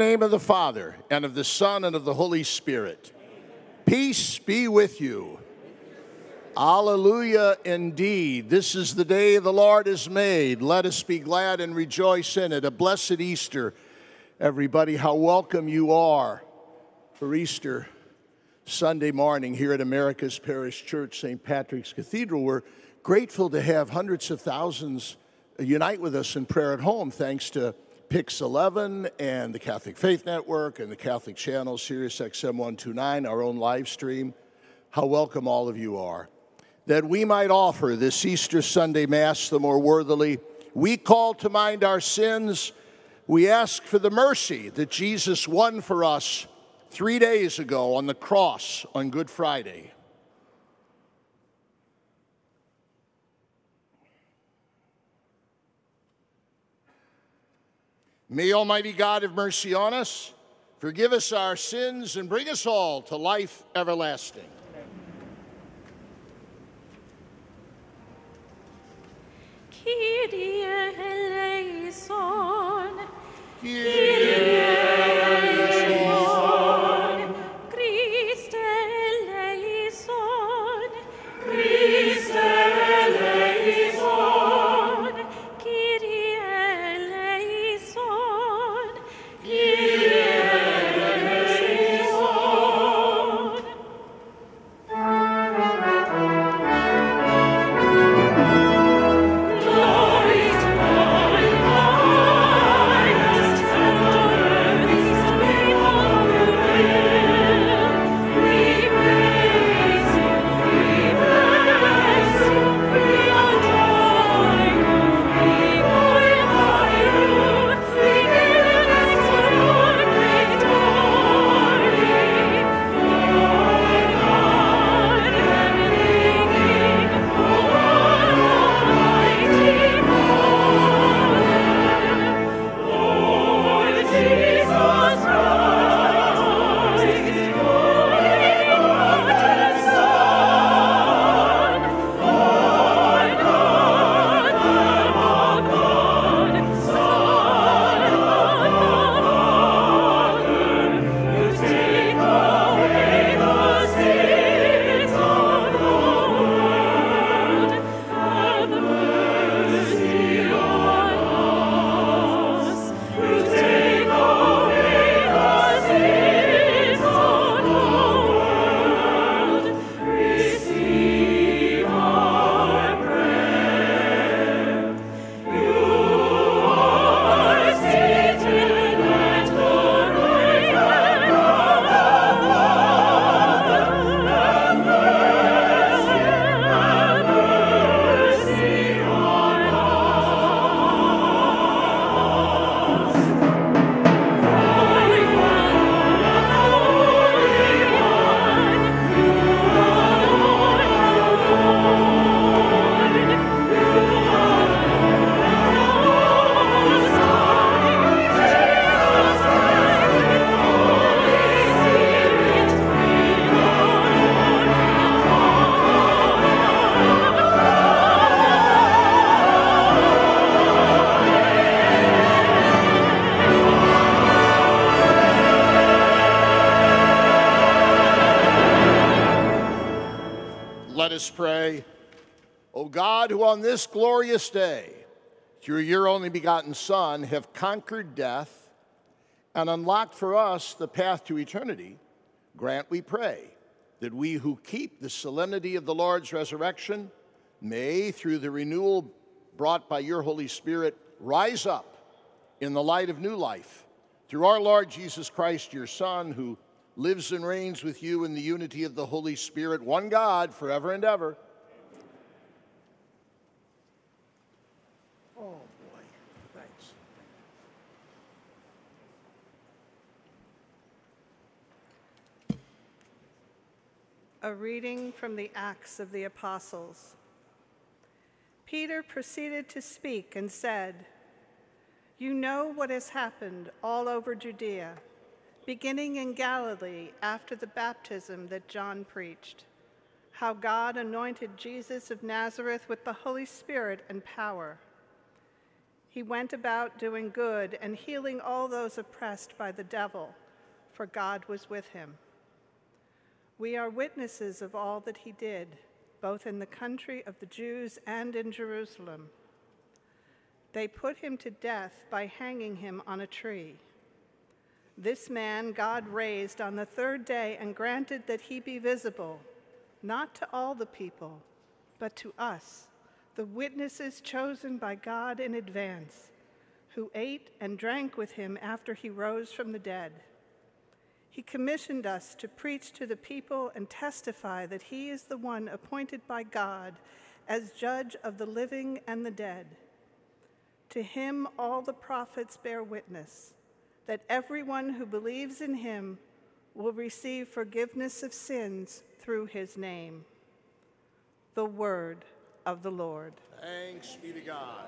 name of the Father, and of the Son, and of the Holy Spirit. Peace be with you. Alleluia, indeed. This is the day the Lord has made. Let us be glad and rejoice in it. A blessed Easter, everybody. How welcome you are for Easter Sunday morning here at America's Parish Church, St. Patrick's Cathedral. We're grateful to have hundreds of thousands unite with us in prayer at home, thanks to Pix 11 and the Catholic Faith Network and the Catholic Channel, Sirius XM 129, our own live stream. How welcome all of you are. That we might offer this Easter Sunday Mass the more worthily, we call to mind our sins. We ask for the mercy that Jesus won for us three days ago on the cross on Good Friday. May Almighty God have mercy on us, forgive us our sins, and bring us all to life everlasting. Kyrie eleison. Kyrie eleison. Us pray. O God, who on this glorious day, through your only begotten Son, have conquered death and unlocked for us the path to eternity, grant, we pray, that we who keep the solemnity of the Lord's resurrection may, through the renewal brought by your Holy Spirit, rise up in the light of new life. Through our Lord Jesus Christ, your Son, who lives and reigns with you in the unity of the Holy Spirit, one God, forever and ever. Oh, boy. Thanks. A reading from the Acts of the Apostles. Peter proceeded to speak and said, You know what has happened all over Judea, beginning in Galilee after the baptism that John preached, how God anointed Jesus of Nazareth with the Holy Spirit and power. He went about doing good and healing all those oppressed by the devil, for God was with him. We are witnesses of all that he did, both in the country of the Jews and in Jerusalem. They put him to death by hanging him on a tree. This man God raised on the third day and granted that he be visible, not to all the people, but to us, the witnesses chosen by God in advance, who ate and drank with him after he rose from the dead. He commissioned us to preach to the people and testify that he is the one appointed by God as judge of the living and the dead. To him, all the prophets bear witness that everyone who believes in him will receive forgiveness of sins through his name. The word of the Lord. Thanks be to God.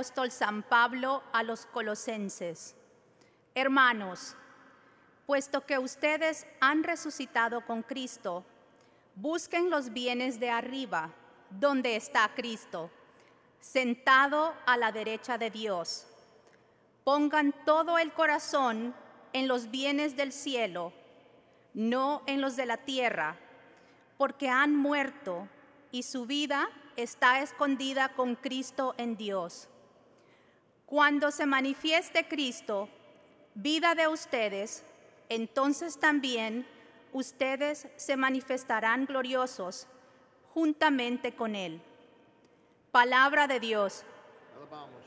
Apóstol San Pablo a los colosenses. Hermanos, puesto que ustedes han resucitado con Cristo, busquen los bienes de arriba, donde está Cristo, sentado a la derecha de Dios. Pongan todo el corazón en los bienes del cielo, no en los de la tierra, porque han muerto y su vida está escondida con Cristo en Dios. Cuando se manifieste Cristo, vida de ustedes, entonces también ustedes se manifestarán gloriosos juntamente con Él. Palabra de Dios. Alabamos.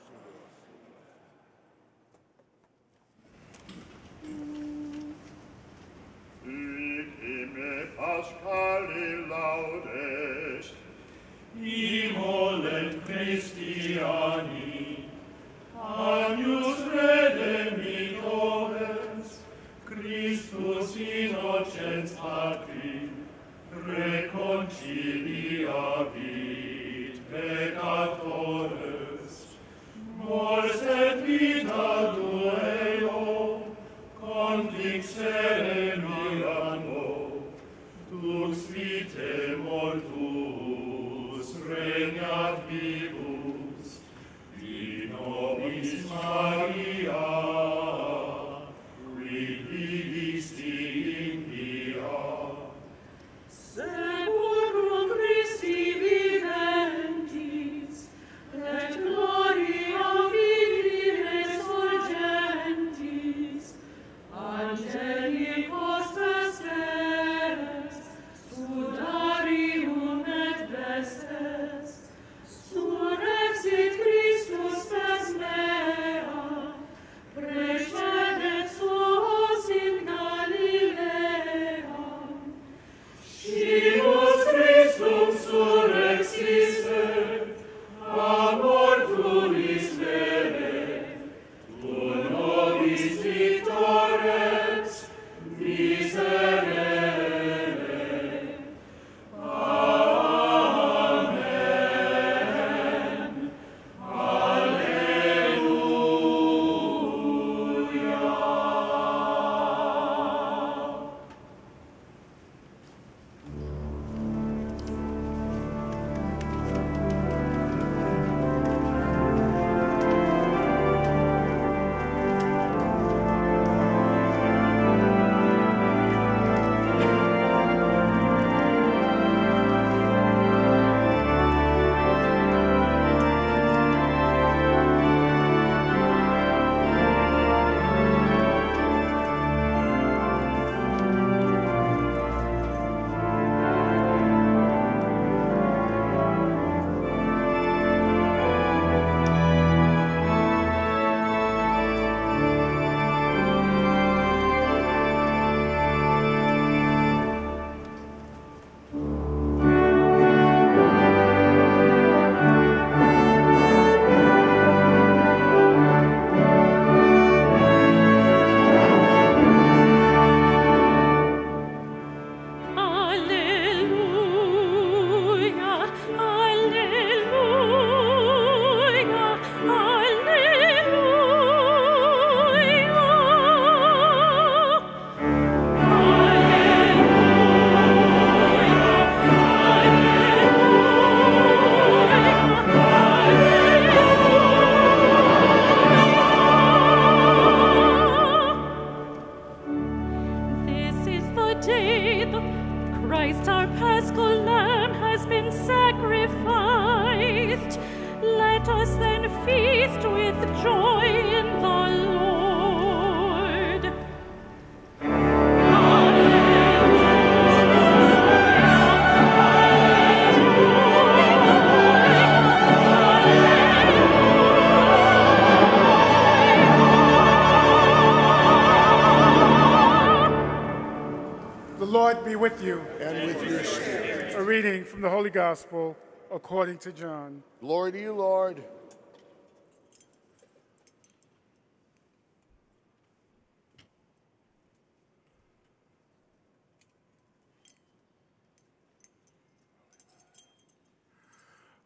According to John. Glory to you, Lord.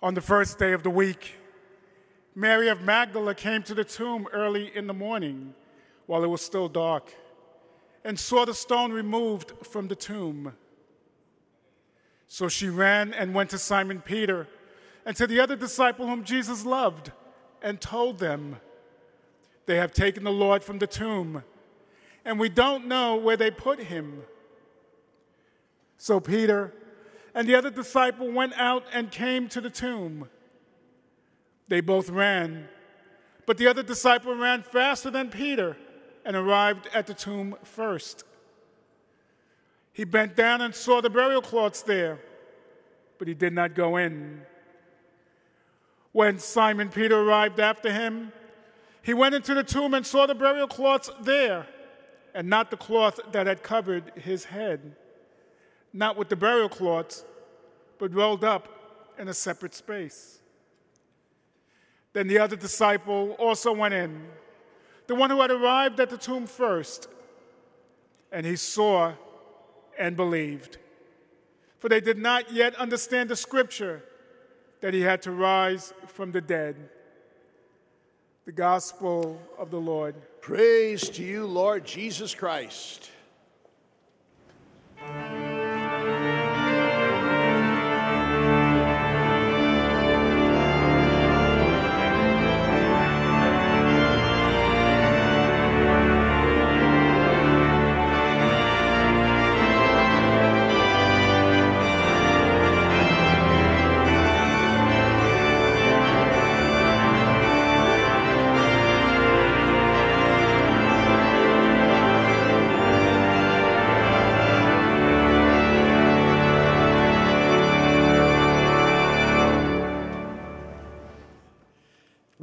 On the first day of the week, Mary of Magdala came to the tomb early in the morning while it was still dark and saw the stone removed from the tomb. So she ran and went to Simon Peter and to the other disciple whom Jesus loved and told them, They have taken the Lord from the tomb, and we don't know where they put him. So Peter and the other disciple went out and came to the tomb. They both ran, but the other disciple ran faster than Peter and arrived at the tomb first. He bent down and saw the burial cloths there, but he did not go in. When Simon Peter arrived after him, he went into the tomb and saw the burial cloths there, and not the cloth that had covered his head not with the burial cloths, but rolled up in a separate space. Then the other disciple also went in, the one who had arrived at the tomb first, and he saw and believed. For they did not yet understand the scripture that he had to rise from the dead. The gospel of the Lord. Praise to you, Lord Jesus Christ.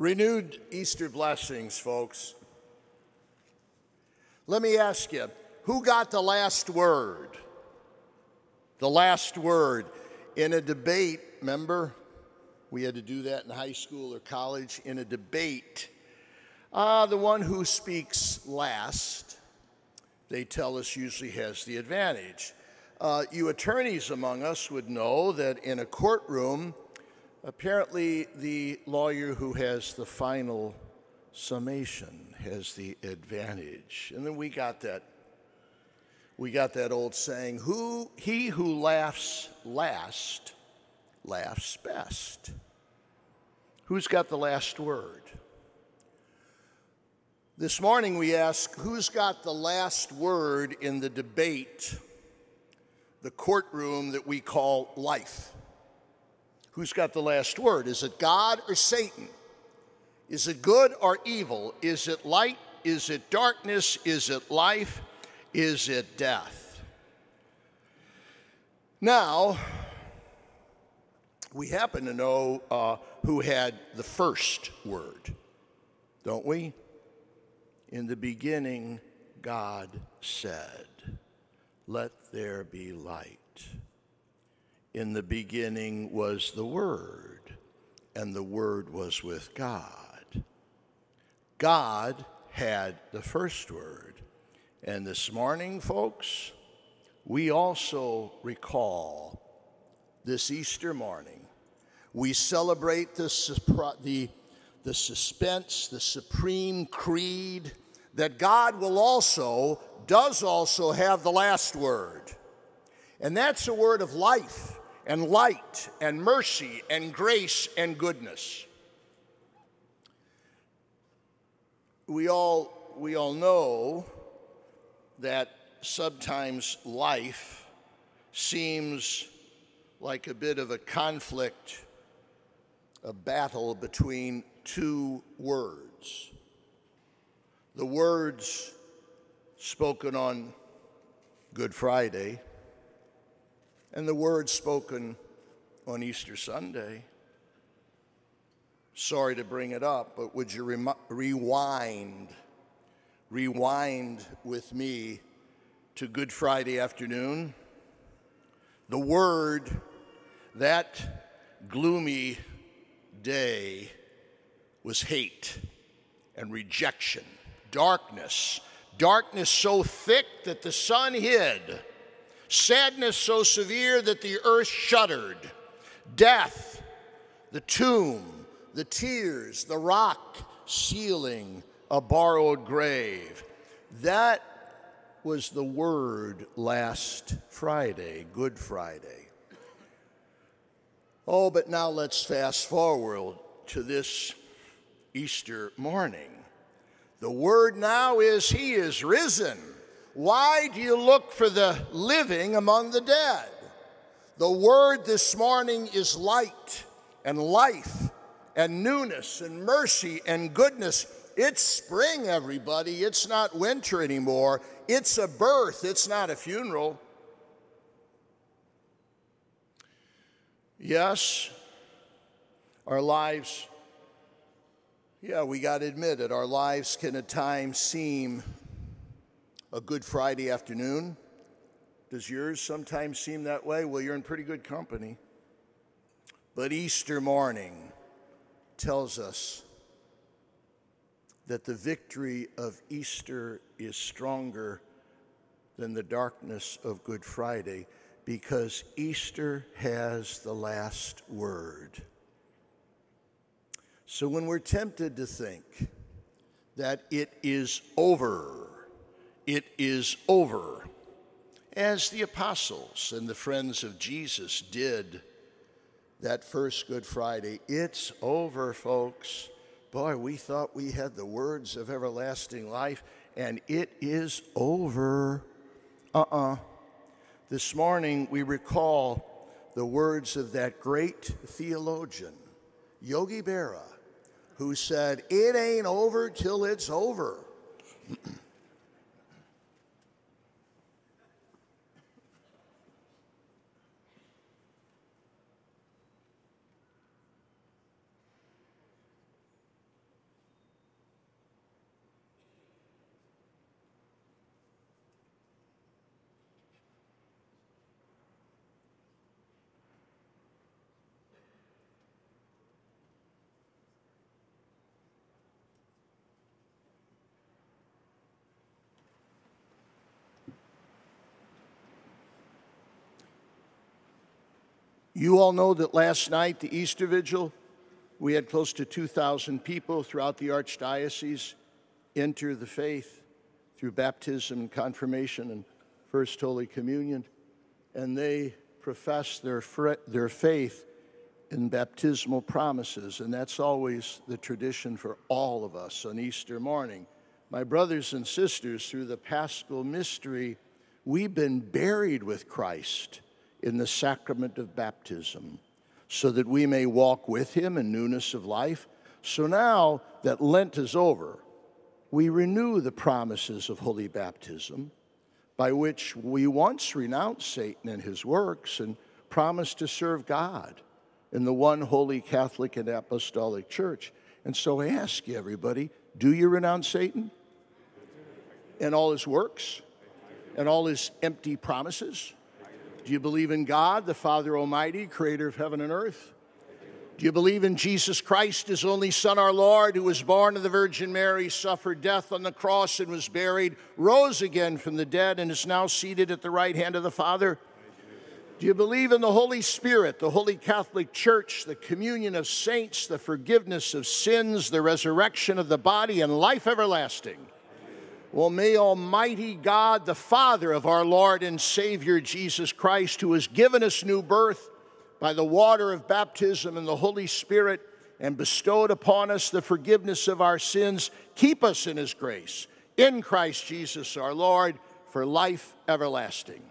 Renewed Easter blessings, folks. Let me ask you who got the last word? The last word in a debate, remember? We had to do that in high school or college in a debate. Ah, the one who speaks last, they tell us, usually has the advantage. Uh, you attorneys among us would know that in a courtroom, apparently the lawyer who has the final summation has the advantage. And then we got that we got that old saying, who he who laughs last laughs best. Who's got the last word? This morning we ask who's got the last word in the debate, the courtroom that we call life? Who's got the last word? Is it God or Satan? Is it good or evil? Is it light? Is it darkness? Is it life? Is it death? Now, we happen to know uh, who had the first word, don't we? In the beginning, God said, Let there be light. In the beginning was the Word, and the Word was with God. God had the first word. And this morning, folks, we also recall this Easter morning, we celebrate the, the, the suspense, the supreme creed that God will also, does also have the last word. And that's a word of life and light and mercy and grace and goodness. We all, we all know that sometimes life seems like a bit of a conflict, a battle between two words. The words spoken on Good Friday and the words spoken on Easter Sunday. Sorry to bring it up, but would you rewind, rewind with me to Good Friday afternoon? The word that gloomy day was hate and rejection, darkness, darkness so thick that the sun hid, sadness so severe that the earth shuddered, death, the tomb, the tears, the rock sealing a borrowed grave. That was the word last Friday, Good Friday. Oh, but now let's fast forward to this Easter morning. The word now is He is risen. Why do you look for the living among the dead? The word this morning is light and life and newness and mercy and goodness. It's spring, everybody. It's not winter anymore. It's a birth, it's not a funeral. Yes, our lives, yeah, we got to admit it, our lives can at times seem a Good Friday afternoon. Does yours sometimes seem that way? Well, you're in pretty good company. But Easter morning tells us that the victory of Easter is stronger than the darkness of Good Friday because Easter has the last word. So when we're tempted to think that it is over, it is over, as the apostles and the friends of Jesus did that first Good Friday, it's over, folks. Boy, we thought we had the words of everlasting life, and it is over. Uh uh-uh. uh This morning, we recall the words of that great theologian, Yogi Berra, who said, It ain't over till it's over. You all know that last night, the Easter Vigil, we had close to 2,000 people throughout the Archdiocese enter the faith through baptism confirmation and First Holy Communion. And they profess their, their faith in baptismal promises. And that's always the tradition for all of us on Easter morning. My brothers and sisters, through the paschal mystery, we've been buried with Christ in the sacrament of baptism so that we may walk with him in newness of life. So now that Lent is over, we renew the promises of holy baptism by which we once renounced Satan and his works and promised to serve God in the one holy Catholic and Apostolic Church. And so I ask you, everybody, do you renounce Satan and all his works and all his empty promises? Do you believe in God, the Father Almighty, creator of heaven and earth? Do you believe in Jesus Christ, his only Son, our Lord, who was born of the Virgin Mary, suffered death on the cross and was buried, rose again from the dead, and is now seated at the right hand of the Father? Do you believe in the Holy Spirit, the Holy Catholic Church, the communion of saints, the forgiveness of sins, the resurrection of the body, and life everlasting? Well, may Almighty God, the Father of our Lord and Savior Jesus Christ, who has given us new birth by the water of baptism and the Holy Spirit, and bestowed upon us the forgiveness of our sins, keep us in His grace. In Christ Jesus our Lord, for life everlasting.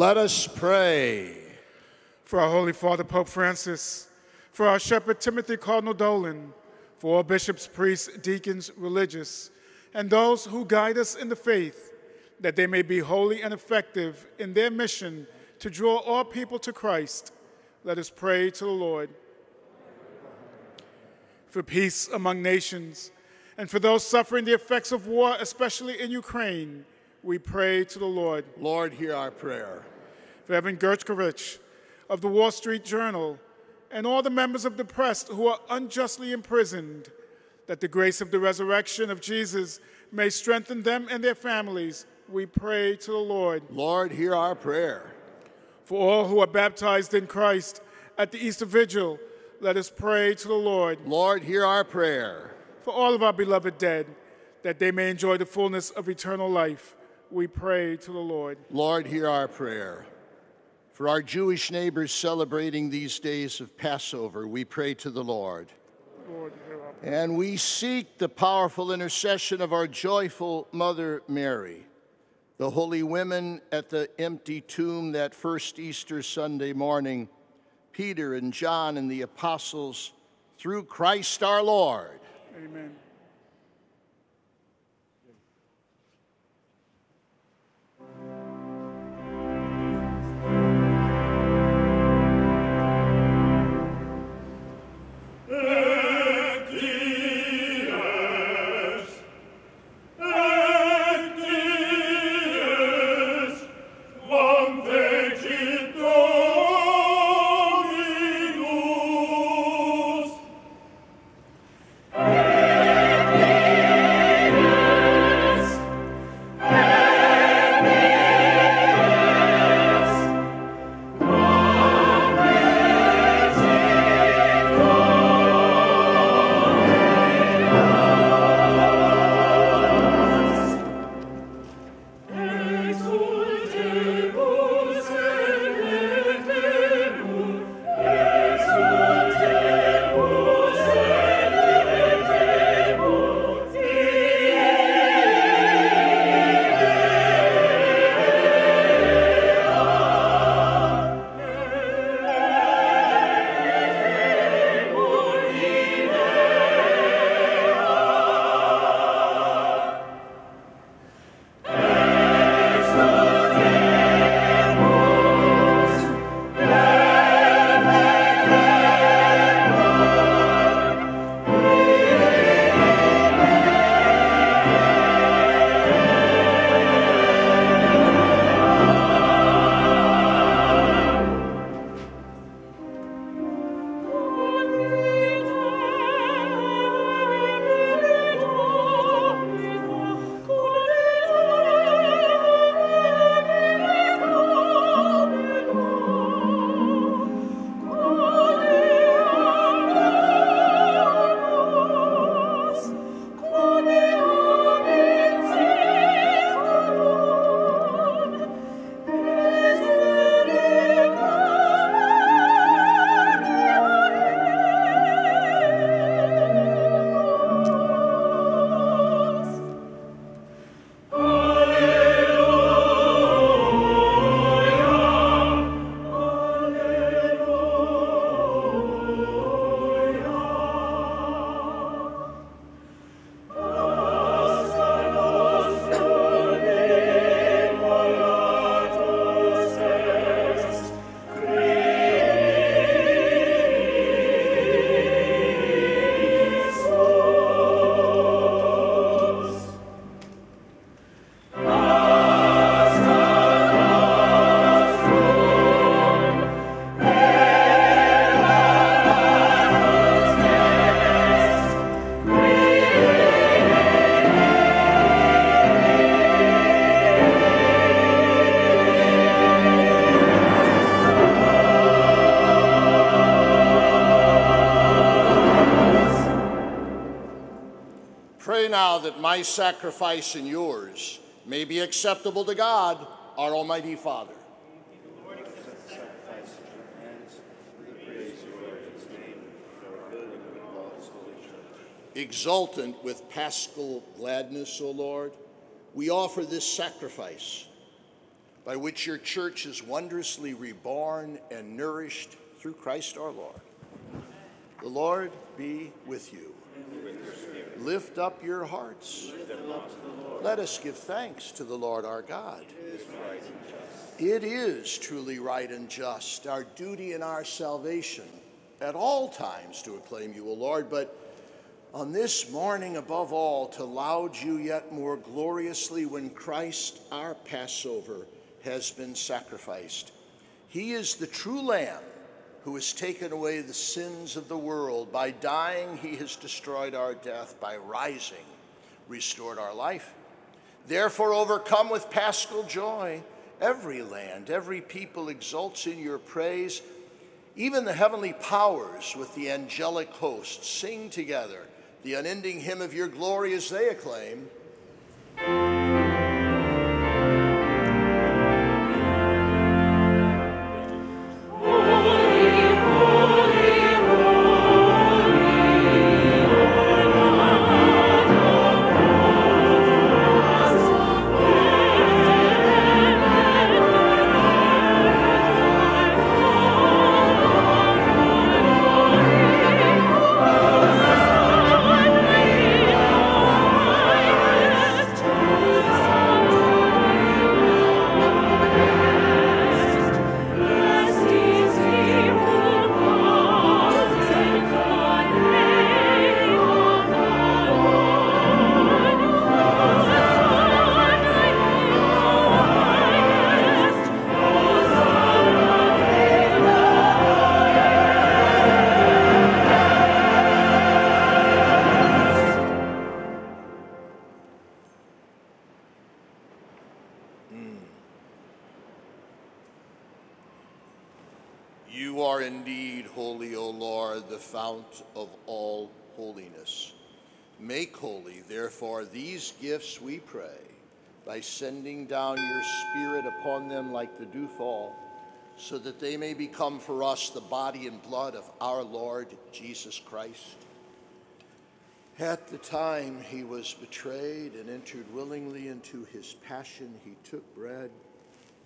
Let us pray. For our Holy Father, Pope Francis, for our Shepherd Timothy Cardinal Dolan, for all bishops, priests, deacons, religious, and those who guide us in the faith, that they may be holy and effective in their mission to draw all people to Christ. Let us pray to the Lord. For peace among nations, and for those suffering the effects of war, especially in Ukraine, we pray to the Lord. Lord, hear our prayer. Evan Gershkovich of the Wall Street Journal and all the members of the press who are unjustly imprisoned, that the grace of the resurrection of Jesus may strengthen them and their families, we pray to the Lord. Lord, hear our prayer. For all who are baptized in Christ at the Easter Vigil, let us pray to the Lord. Lord, hear our prayer. For all of our beloved dead, that they may enjoy the fullness of eternal life, we pray to the Lord. Lord, hear our prayer. For our Jewish neighbors celebrating these days of Passover, we pray to the Lord. Lord. And we seek the powerful intercession of our joyful Mother Mary, the holy women at the empty tomb that first Easter Sunday morning, Peter and John and the apostles, through Christ our Lord. Amen. Now that my sacrifice and yours may be acceptable to God, our Almighty Father. Exultant with paschal gladness, O Lord, we offer this sacrifice by which your church is wondrously reborn and nourished through Christ our Lord. The Lord be with you. Lift up your hearts. Let us give thanks to the Lord our God. It is truly right and just, our duty and our salvation at all times to acclaim you, O Lord, but on this morning above all to laud you yet more gloriously when Christ, our Passover, has been sacrificed. He is the true Lamb who has taken away the sins of the world. By dying, he has destroyed our death. By rising, restored our life. Therefore, overcome with paschal joy, every land, every people exults in your praise. Even the heavenly powers with the angelic hosts sing together the unending hymn of your glory as they acclaim. Lord, the fount of all holiness. Make holy, therefore, these gifts, we pray, by sending down your Spirit upon them like the dewfall, so that they may become for us the body and blood of our Lord Jesus Christ. At the time he was betrayed and entered willingly into his passion, he took bread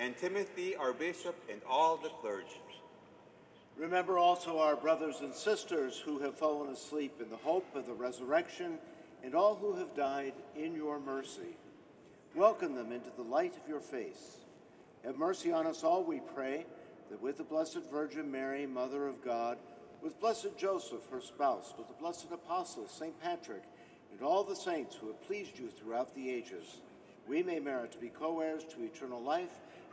and Timothy, our Bishop, and all the clergy. Remember also our brothers and sisters who have fallen asleep in the hope of the resurrection, and all who have died in your mercy. Welcome them into the light of your face. Have mercy on us all, we pray, that with the Blessed Virgin Mary, Mother of God, with Blessed Joseph, her spouse, with the blessed apostles, St. Patrick, and all the saints who have pleased you throughout the ages, we may merit to be co heirs to eternal life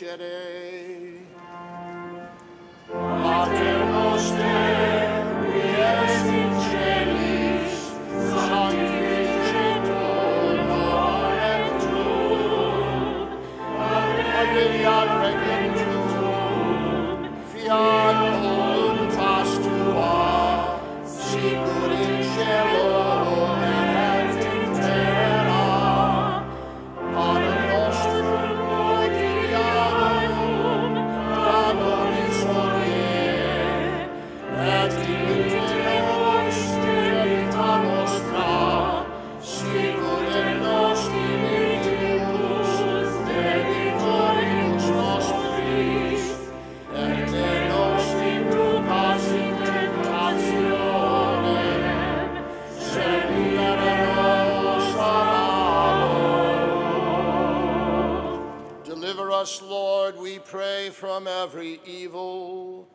Audemus dicere. Pater Deliver us, Lord, we pray, from every evil.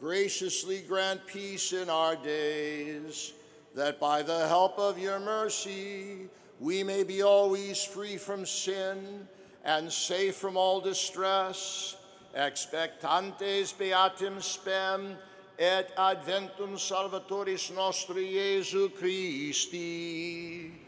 Graciously grant peace in our days, that by the help of your mercy we may be always free from sin and safe from all distress, expectantes beatim spem et adventum Salvatoris nostri Jesu Christi.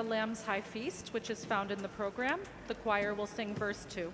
The Lamb's High Feast, which is found in the program. The choir will sing verse 2.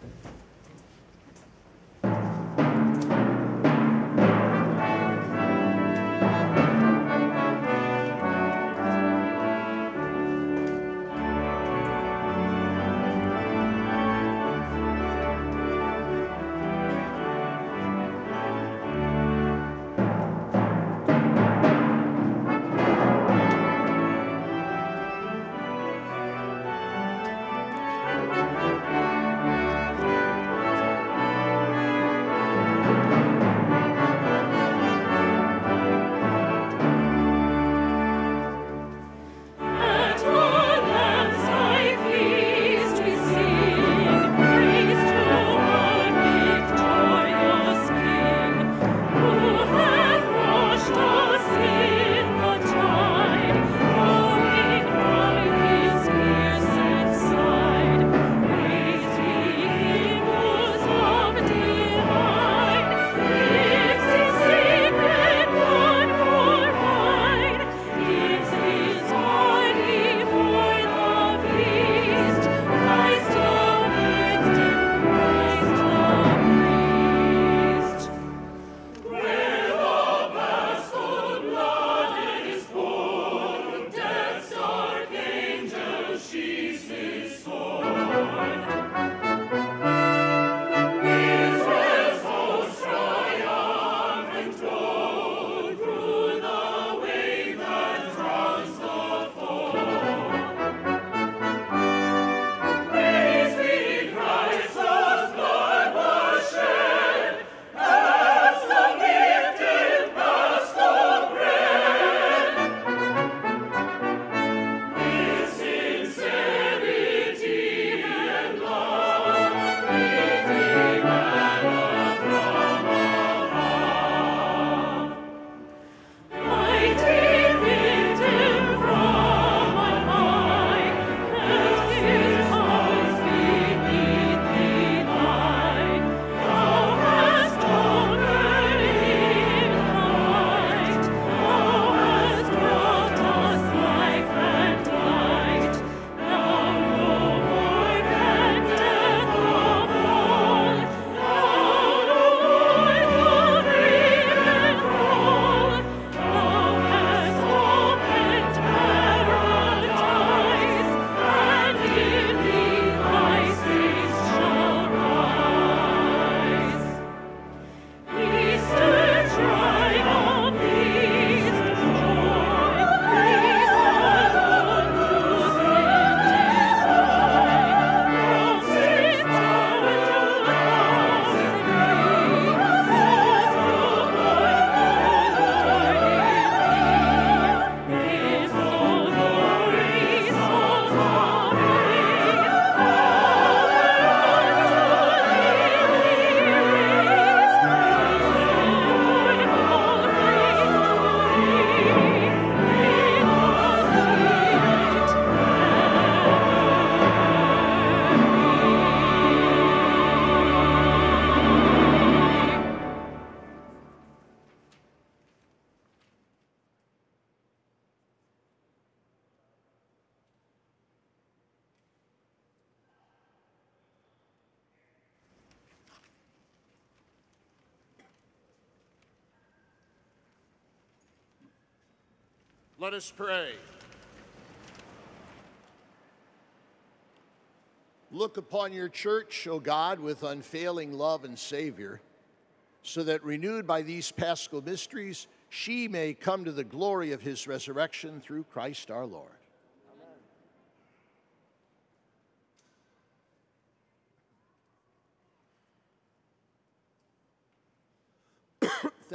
Let us pray. Look upon your church, O God, with unfailing love and Savior, so that renewed by these paschal mysteries, she may come to the glory of his resurrection through Christ our Lord.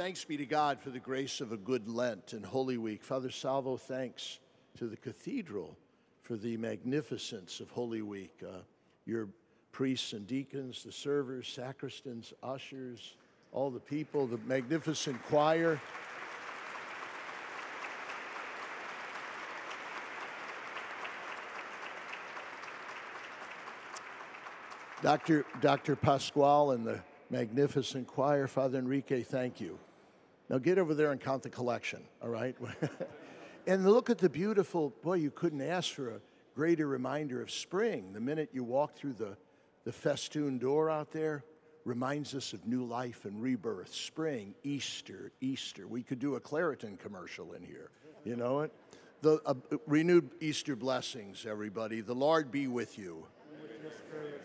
Thanks be to God for the grace of a good Lent and Holy Week. Father Salvo, thanks to the cathedral for the magnificence of Holy Week. Uh, your priests and deacons, the servers, sacristans, ushers, all the people, the magnificent choir. Dr. Dr. Pascual and the magnificent choir, Father Enrique, thank you. Now get over there and count the collection, all right? and look at the beautiful, boy, you couldn't ask for a greater reminder of spring. The minute you walk through the, the festoon door out there, reminds us of new life and rebirth. Spring, Easter, Easter. We could do a Claritin commercial in here. You know it? The uh, renewed Easter blessings, everybody. The Lord be with you.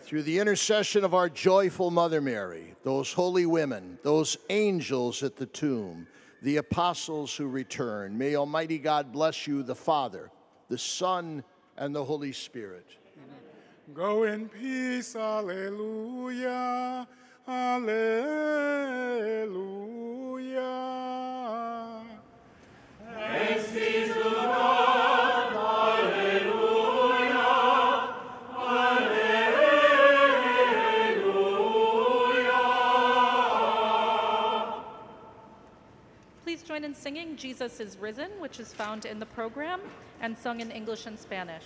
Through the intercession of our joyful Mother Mary, those holy women, those angels at the tomb, the apostles who return, may Almighty God bless you, the Father, the Son, and the Holy Spirit. Go in peace, alleluia, alleluia. join in singing Jesus is Risen, which is found in the program and sung in English and Spanish.